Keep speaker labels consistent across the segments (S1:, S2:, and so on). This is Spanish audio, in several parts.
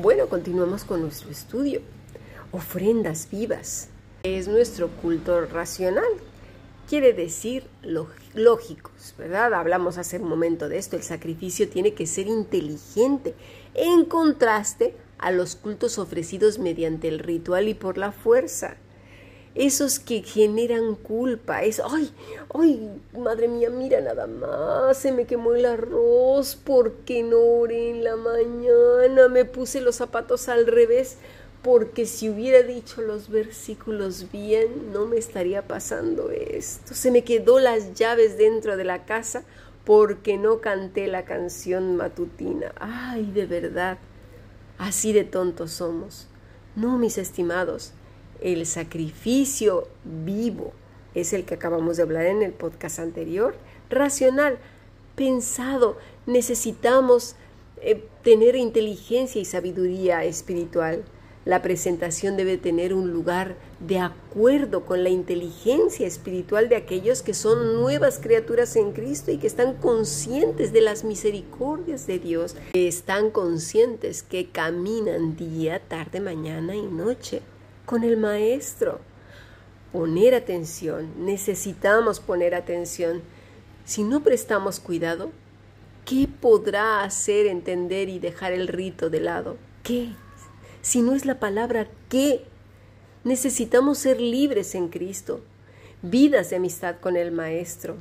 S1: Bueno, continuamos con nuestro estudio. Ofrendas vivas. Es nuestro culto racional. Quiere decir lógicos, ¿verdad? Hablamos hace un momento de esto. El sacrificio tiene que ser inteligente, en contraste a los cultos ofrecidos mediante el ritual y por la fuerza esos que generan culpa, es, ay, ay, madre mía, mira nada más, se me quemó el arroz porque no oré en la mañana, me puse los zapatos al revés, porque si hubiera dicho los versículos bien, no me estaría pasando esto. Se me quedó las llaves dentro de la casa porque no canté la canción matutina. Ay, de verdad, así de tontos somos. No, mis estimados, el sacrificio vivo es el que acabamos de hablar en el podcast anterior, racional, pensado. Necesitamos eh, tener inteligencia y sabiduría espiritual. La presentación debe tener un lugar de acuerdo con la inteligencia espiritual de aquellos que son nuevas criaturas en Cristo y que están conscientes de las misericordias de Dios, que están conscientes que caminan día, tarde, mañana y noche con el maestro. Poner atención, necesitamos poner atención. Si no prestamos cuidado, ¿qué podrá hacer entender y dejar el rito de lado? ¿Qué? Si no es la palabra ¿qué? Necesitamos ser libres en Cristo, vidas de amistad con el Maestro.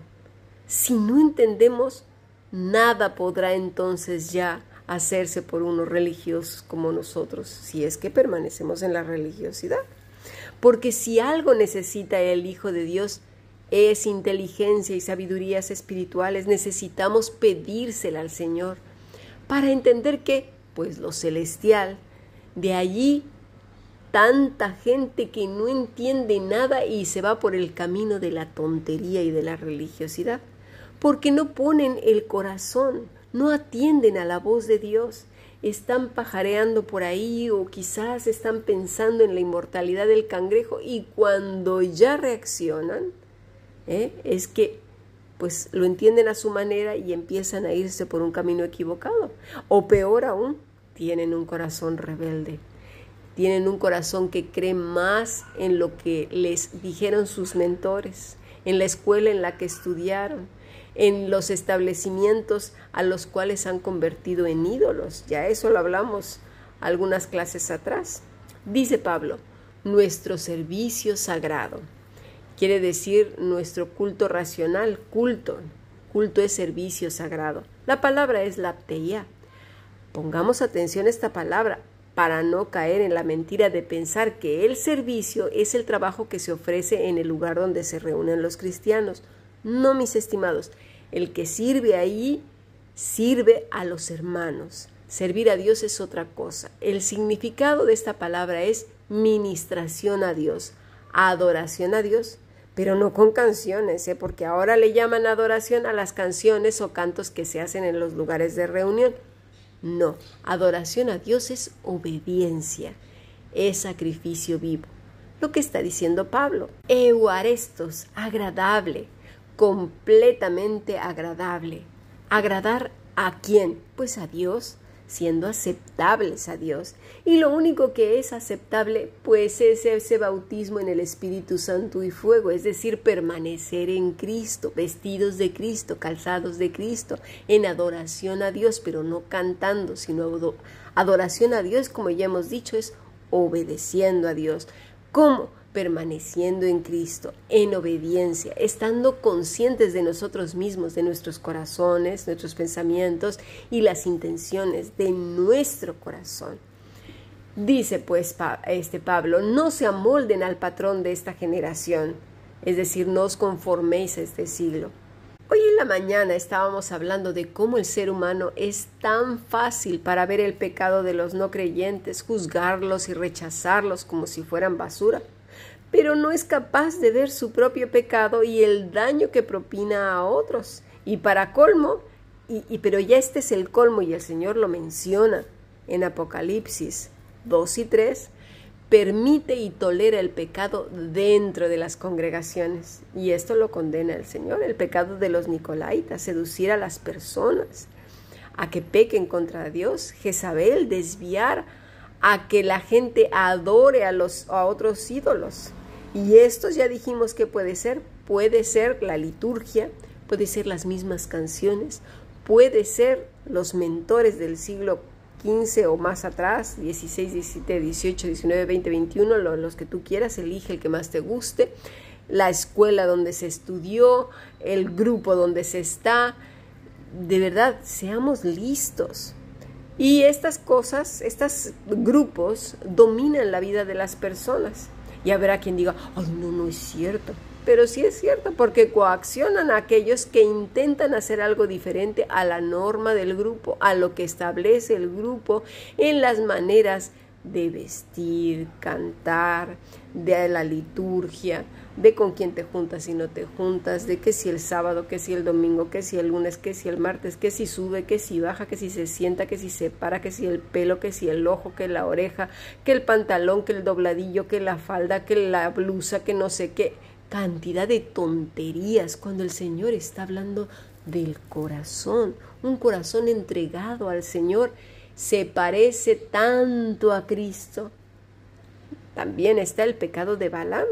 S1: Si no entendemos, nada podrá entonces ya hacerse por unos religiosos como nosotros, si es que permanecemos en la religiosidad. Porque si algo necesita el Hijo de Dios, es inteligencia y sabidurías espirituales, necesitamos pedírsela al Señor para entender que, pues lo celestial, de allí tanta gente que no entiende nada y se va por el camino de la tontería y de la religiosidad, porque no ponen el corazón, no atienden a la voz de Dios, están pajareando por ahí o quizás están pensando en la inmortalidad del cangrejo y cuando ya reaccionan, ¿eh? es que pues lo entienden a su manera y empiezan a irse por un camino equivocado. O peor aún, tienen un corazón rebelde. Tienen un corazón que cree más en lo que les dijeron sus mentores, en la escuela en la que estudiaron, en los establecimientos a los cuales han convertido en ídolos. Ya eso lo hablamos algunas clases atrás. Dice Pablo, nuestro servicio sagrado. Quiere decir nuestro culto racional, culto. Culto es servicio sagrado. La palabra es lapteia. Pongamos atención a esta palabra para no caer en la mentira de pensar que el servicio es el trabajo que se ofrece en el lugar donde se reúnen los cristianos. No, mis estimados, el que sirve ahí sirve a los hermanos. Servir a Dios es otra cosa. El significado de esta palabra es ministración a Dios, adoración a Dios, pero no con canciones, ¿eh? porque ahora le llaman adoración a las canciones o cantos que se hacen en los lugares de reunión. No, adoración a Dios es obediencia, es sacrificio vivo. Lo que está diciendo Pablo, euarestos, agradable, completamente agradable. ¿Agradar a quién? Pues a Dios, siendo aceptables a Dios. Y lo único que es aceptable, pues es ese bautismo en el Espíritu Santo y fuego, es decir, permanecer en Cristo, vestidos de Cristo, calzados de Cristo, en adoración a Dios, pero no cantando, sino adoración a Dios, como ya hemos dicho, es obedeciendo a Dios. ¿Cómo? Permaneciendo en Cristo, en obediencia, estando conscientes de nosotros mismos, de nuestros corazones, nuestros pensamientos y las intenciones de nuestro corazón. Dice pues este Pablo, no se amolden al patrón de esta generación, es decir, no os conforméis a este siglo. Hoy en la mañana estábamos hablando de cómo el ser humano es tan fácil para ver el pecado de los no creyentes, juzgarlos y rechazarlos como si fueran basura pero no es capaz de ver su propio pecado y el daño que propina a otros. Y para colmo, y, pero ya este es el colmo y el Señor lo menciona en Apocalipsis 2 y 3, permite y tolera el pecado dentro de las congregaciones. Y esto lo condena el Señor, el pecado de los Nicolaitas, seducir a las personas a que pequen contra Dios, Jezabel, desviar a que la gente adore a, los, a otros ídolos. Y estos ya dijimos que puede ser, puede ser la liturgia, puede ser las mismas canciones, puede ser los mentores del siglo XV o más atrás, 16, 17, 18, 19, 20, 21, los que tú quieras, elige el que más te guste, la escuela donde se estudió, el grupo donde se está. De verdad, seamos listos. Y estas cosas, estos grupos dominan la vida de las personas. Y habrá quien diga, ay, no, no es cierto. Pero sí es cierto, porque coaccionan a aquellos que intentan hacer algo diferente a la norma del grupo, a lo que establece el grupo en las maneras de vestir, cantar, de la liturgia, de con quién te juntas y no te juntas, de que si el sábado, que si el domingo, que si el lunes, que si el martes, que si sube, que si baja, que si se sienta, que si se para, que si el pelo, que si el ojo, que la oreja, que el pantalón, que el dobladillo, que la falda, que la blusa, que no sé qué. Cantidad de tonterías cuando el Señor está hablando del corazón, un corazón entregado al Señor se parece tanto a Cristo. También está el pecado de Balaam,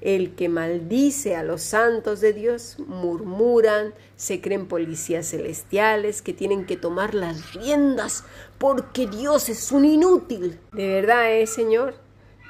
S1: el que maldice a los santos de Dios, murmuran, se creen policías celestiales que tienen que tomar las riendas porque Dios es un inútil. De verdad, ¿eh, Señor?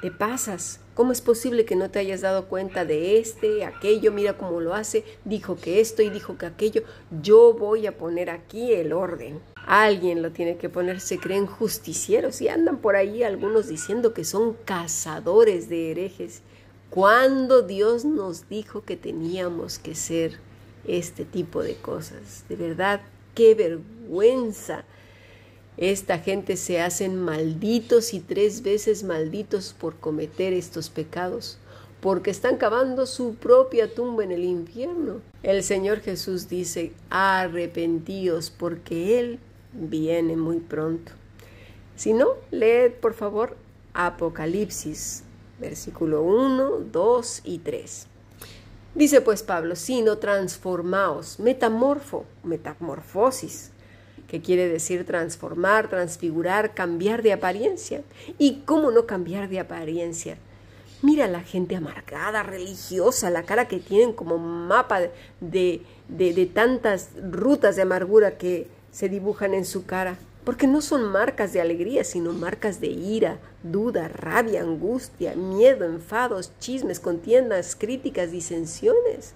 S1: Te pasas. ¿Cómo es posible que no te hayas dado cuenta de este, aquello? Mira cómo lo hace. Dijo que esto y dijo que aquello. Yo voy a poner aquí el orden. Alguien lo tiene que poner, se creen justicieros y andan por ahí algunos diciendo que son cazadores de herejes. Cuando Dios nos dijo que teníamos que ser este tipo de cosas? De verdad, qué vergüenza. Esta gente se hacen malditos y tres veces malditos por cometer estos pecados, porque están cavando su propia tumba en el infierno. El Señor Jesús dice, arrepentíos porque Él viene muy pronto. Si no, leed por favor Apocalipsis, versículo 1, 2 y 3. Dice pues Pablo, sino transformaos, metamorfo, metamorfosis, que quiere decir transformar, transfigurar, cambiar de apariencia. ¿Y cómo no cambiar de apariencia? Mira la gente amargada, religiosa, la cara que tienen como mapa de, de, de tantas rutas de amargura que se dibujan en su cara, porque no son marcas de alegría, sino marcas de ira, duda, rabia, angustia, miedo, enfados, chismes, contiendas, críticas, disensiones.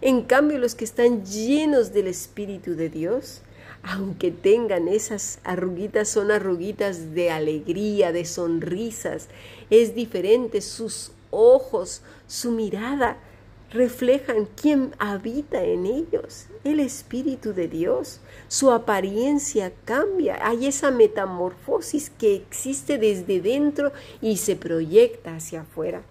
S1: En cambio, los que están llenos del Espíritu de Dios, aunque tengan esas arruguitas, son arruguitas de alegría, de sonrisas. Es diferente sus ojos, su mirada, reflejan quién habita en ellos, el Espíritu de Dios. Su apariencia cambia, hay esa metamorfosis que existe desde dentro y se proyecta hacia afuera.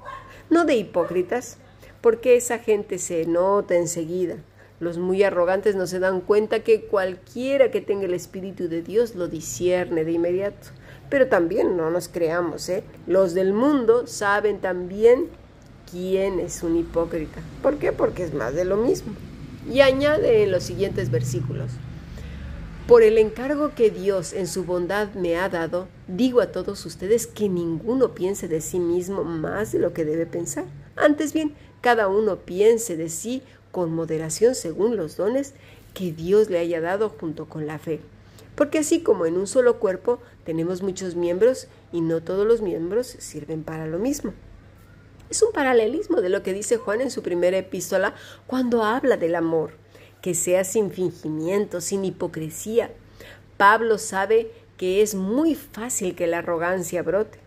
S1: No de hipócritas, porque esa gente se nota enseguida. Los muy arrogantes no se dan cuenta que cualquiera que tenga el Espíritu de Dios lo discierne de inmediato. Pero también no nos creamos, ¿eh? Los del mundo saben también quién es un hipócrita. ¿Por qué? Porque es más de lo mismo. Y añade en los siguientes versículos. Por el encargo que Dios en su bondad me ha dado, digo a todos ustedes que ninguno piense de sí mismo más de lo que debe pensar. Antes bien, cada uno piense de sí con moderación según los dones que Dios le haya dado junto con la fe. Porque así como en un solo cuerpo tenemos muchos miembros y no todos los miembros sirven para lo mismo. Es un paralelismo de lo que dice Juan en su primera epístola cuando habla del amor, que sea sin fingimiento, sin hipocresía. Pablo sabe que es muy fácil que la arrogancia brote.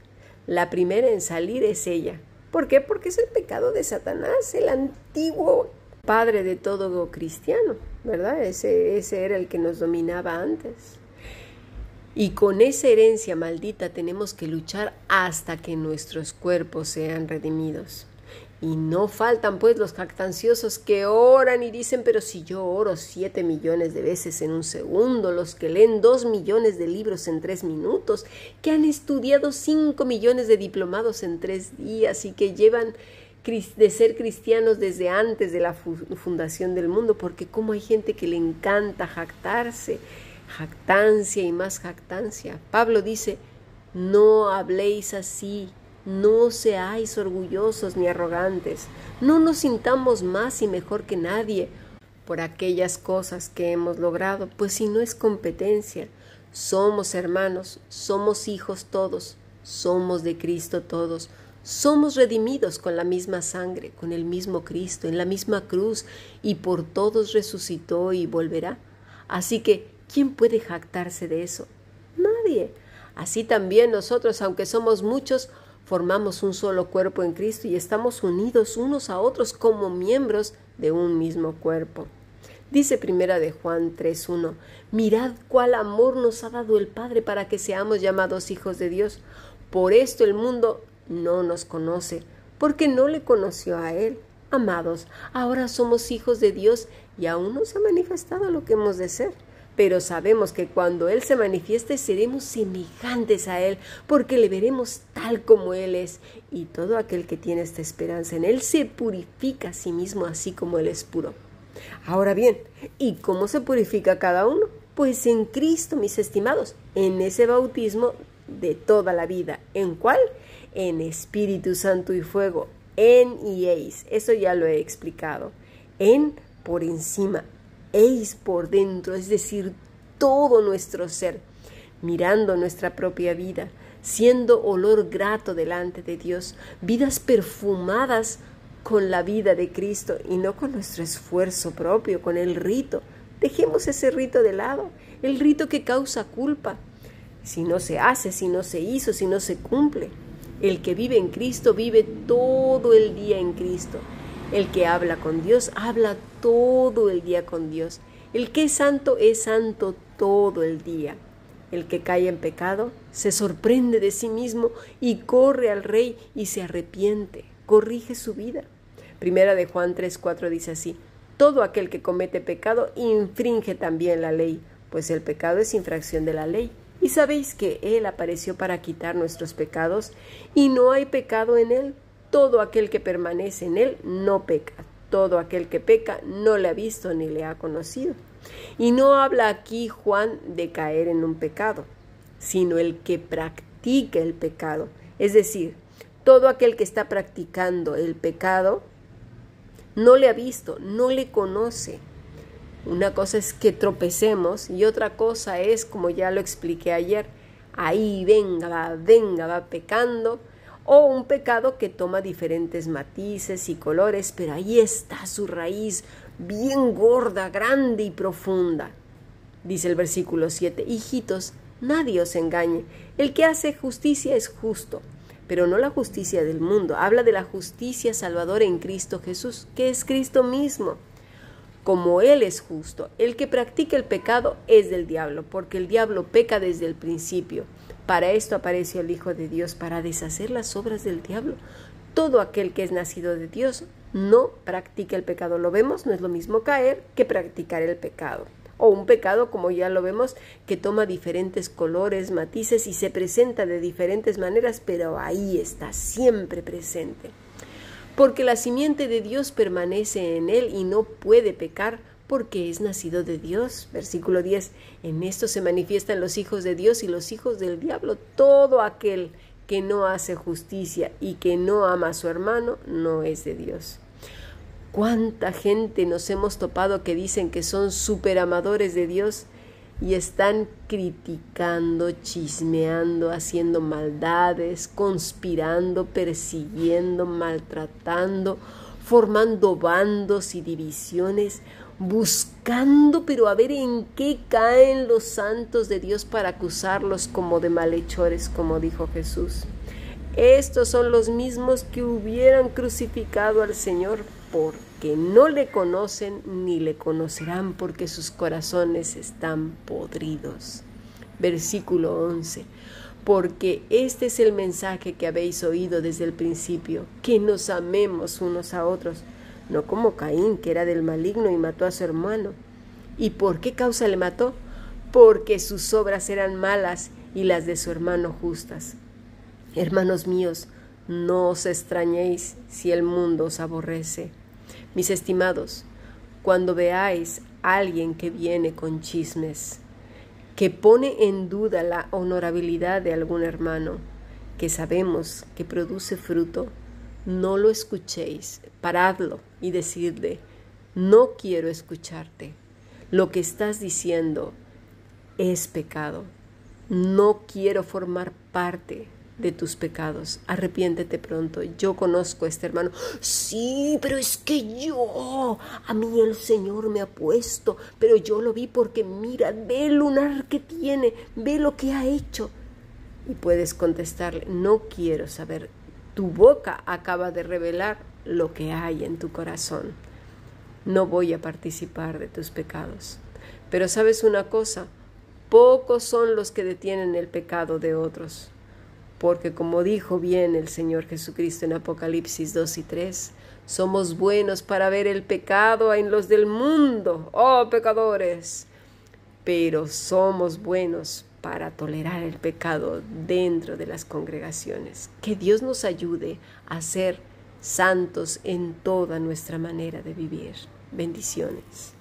S1: La primera en salir es ella. ¿Por qué? Porque es el pecado de Satanás, el antiguo padre de todo cristiano, ¿verdad? Ese, ese era el que nos dominaba antes. Y con esa herencia maldita tenemos que luchar hasta que nuestros cuerpos sean redimidos. Y no faltan pues los jactanciosos que oran y dicen, pero si yo oro siete millones de veces en un segundo, los que leen dos millones de libros en tres minutos, que han estudiado cinco millones de diplomados en tres días y que llevan de ser cristianos desde antes de la fundación del mundo, porque como hay gente que le encanta jactarse jactancia y más jactancia. Pablo dice, No habléis así, no seáis orgullosos ni arrogantes, no nos sintamos más y mejor que nadie por aquellas cosas que hemos logrado, pues si no es competencia, somos hermanos, somos hijos todos, somos de Cristo todos, somos redimidos con la misma sangre, con el mismo Cristo, en la misma cruz, y por todos resucitó y volverá. Así que, ¿quién puede jactarse de eso? Nadie. Así también nosotros, aunque somos muchos, formamos un solo cuerpo en Cristo y estamos unidos unos a otros como miembros de un mismo cuerpo. Dice primera de Juan 3:1, mirad cuál amor nos ha dado el Padre para que seamos llamados hijos de Dios. Por esto el mundo no nos conoce, porque no le conoció a Él. Amados, ahora somos hijos de Dios y aún no se ha manifestado lo que hemos de ser pero sabemos que cuando Él se manifieste seremos semejantes a Él, porque le veremos tal como Él es, y todo aquel que tiene esta esperanza en Él se purifica a sí mismo así como Él es puro. Ahora bien, ¿y cómo se purifica cada uno? Pues en Cristo, mis estimados, en ese bautismo de toda la vida. ¿En cuál? En Espíritu Santo y fuego, en y eis. Eso ya lo he explicado. En por encima, eis por dentro, es decir, todo nuestro ser, mirando nuestra propia vida, siendo olor grato delante de Dios, vidas perfumadas con la vida de Cristo y no con nuestro esfuerzo propio, con el rito. Dejemos ese rito de lado, el rito que causa culpa. Si no se hace, si no se hizo, si no se cumple. El que vive en Cristo vive todo el día en Cristo. El que habla con Dios habla todo el día con Dios. El que es santo es santo todo el día. El que cae en pecado se sorprende de sí mismo y corre al rey y se arrepiente, corrige su vida. Primera de Juan 3:4 dice así: Todo aquel que comete pecado infringe también la ley, pues el pecado es infracción de la ley. Y sabéis que Él apareció para quitar nuestros pecados, y no hay pecado en Él. Todo aquel que permanece en él no peca. Todo aquel que peca no le ha visto ni le ha conocido. Y no habla aquí Juan de caer en un pecado, sino el que practica el pecado. Es decir, todo aquel que está practicando el pecado no le ha visto, no le conoce. Una cosa es que tropecemos y otra cosa es, como ya lo expliqué ayer, ahí venga, va, venga, va pecando o un pecado que toma diferentes matices y colores, pero ahí está su raíz, bien gorda, grande y profunda. Dice el versículo 7, hijitos, nadie os engañe, el que hace justicia es justo, pero no la justicia del mundo, habla de la justicia salvadora en Cristo Jesús, que es Cristo mismo. Como Él es justo, el que practica el pecado es del diablo, porque el diablo peca desde el principio. Para esto apareció el Hijo de Dios, para deshacer las obras del diablo. Todo aquel que es nacido de Dios no practica el pecado. Lo vemos, no es lo mismo caer que practicar el pecado. O un pecado, como ya lo vemos, que toma diferentes colores, matices y se presenta de diferentes maneras, pero ahí está, siempre presente. Porque la simiente de Dios permanece en él y no puede pecar porque es nacido de Dios. Versículo 10. En esto se manifiestan los hijos de Dios y los hijos del diablo. Todo aquel que no hace justicia y que no ama a su hermano no es de Dios. ¿Cuánta gente nos hemos topado que dicen que son superamadores de Dios y están criticando, chismeando, haciendo maldades, conspirando, persiguiendo, maltratando, formando bandos y divisiones? buscando, pero a ver en qué caen los santos de Dios para acusarlos como de malhechores, como dijo Jesús. Estos son los mismos que hubieran crucificado al Señor porque no le conocen ni le conocerán porque sus corazones están podridos. Versículo 11. Porque este es el mensaje que habéis oído desde el principio, que nos amemos unos a otros no como Caín, que era del maligno y mató a su hermano. ¿Y por qué causa le mató? Porque sus obras eran malas y las de su hermano justas. Hermanos míos, no os extrañéis si el mundo os aborrece. Mis estimados, cuando veáis a alguien que viene con chismes, que pone en duda la honorabilidad de algún hermano que sabemos que produce fruto, no lo escuchéis, paradlo y decidle, no quiero escucharte. Lo que estás diciendo es pecado. No quiero formar parte de tus pecados. Arrepiéntete pronto. Yo conozco a este hermano. Sí, pero es que yo, a mí el Señor me ha puesto, pero yo lo vi porque mira, ve el lunar que tiene, ve lo que ha hecho. Y puedes contestarle, no quiero saber. Tu boca acaba de revelar lo que hay en tu corazón. No voy a participar de tus pecados. Pero sabes una cosa, pocos son los que detienen el pecado de otros porque como dijo bien el Señor Jesucristo en Apocalipsis 2 y 3, somos buenos para ver el pecado en los del mundo, oh pecadores, pero somos buenos para tolerar el pecado dentro de las congregaciones. Que Dios nos ayude a ser santos en toda nuestra manera de vivir. Bendiciones.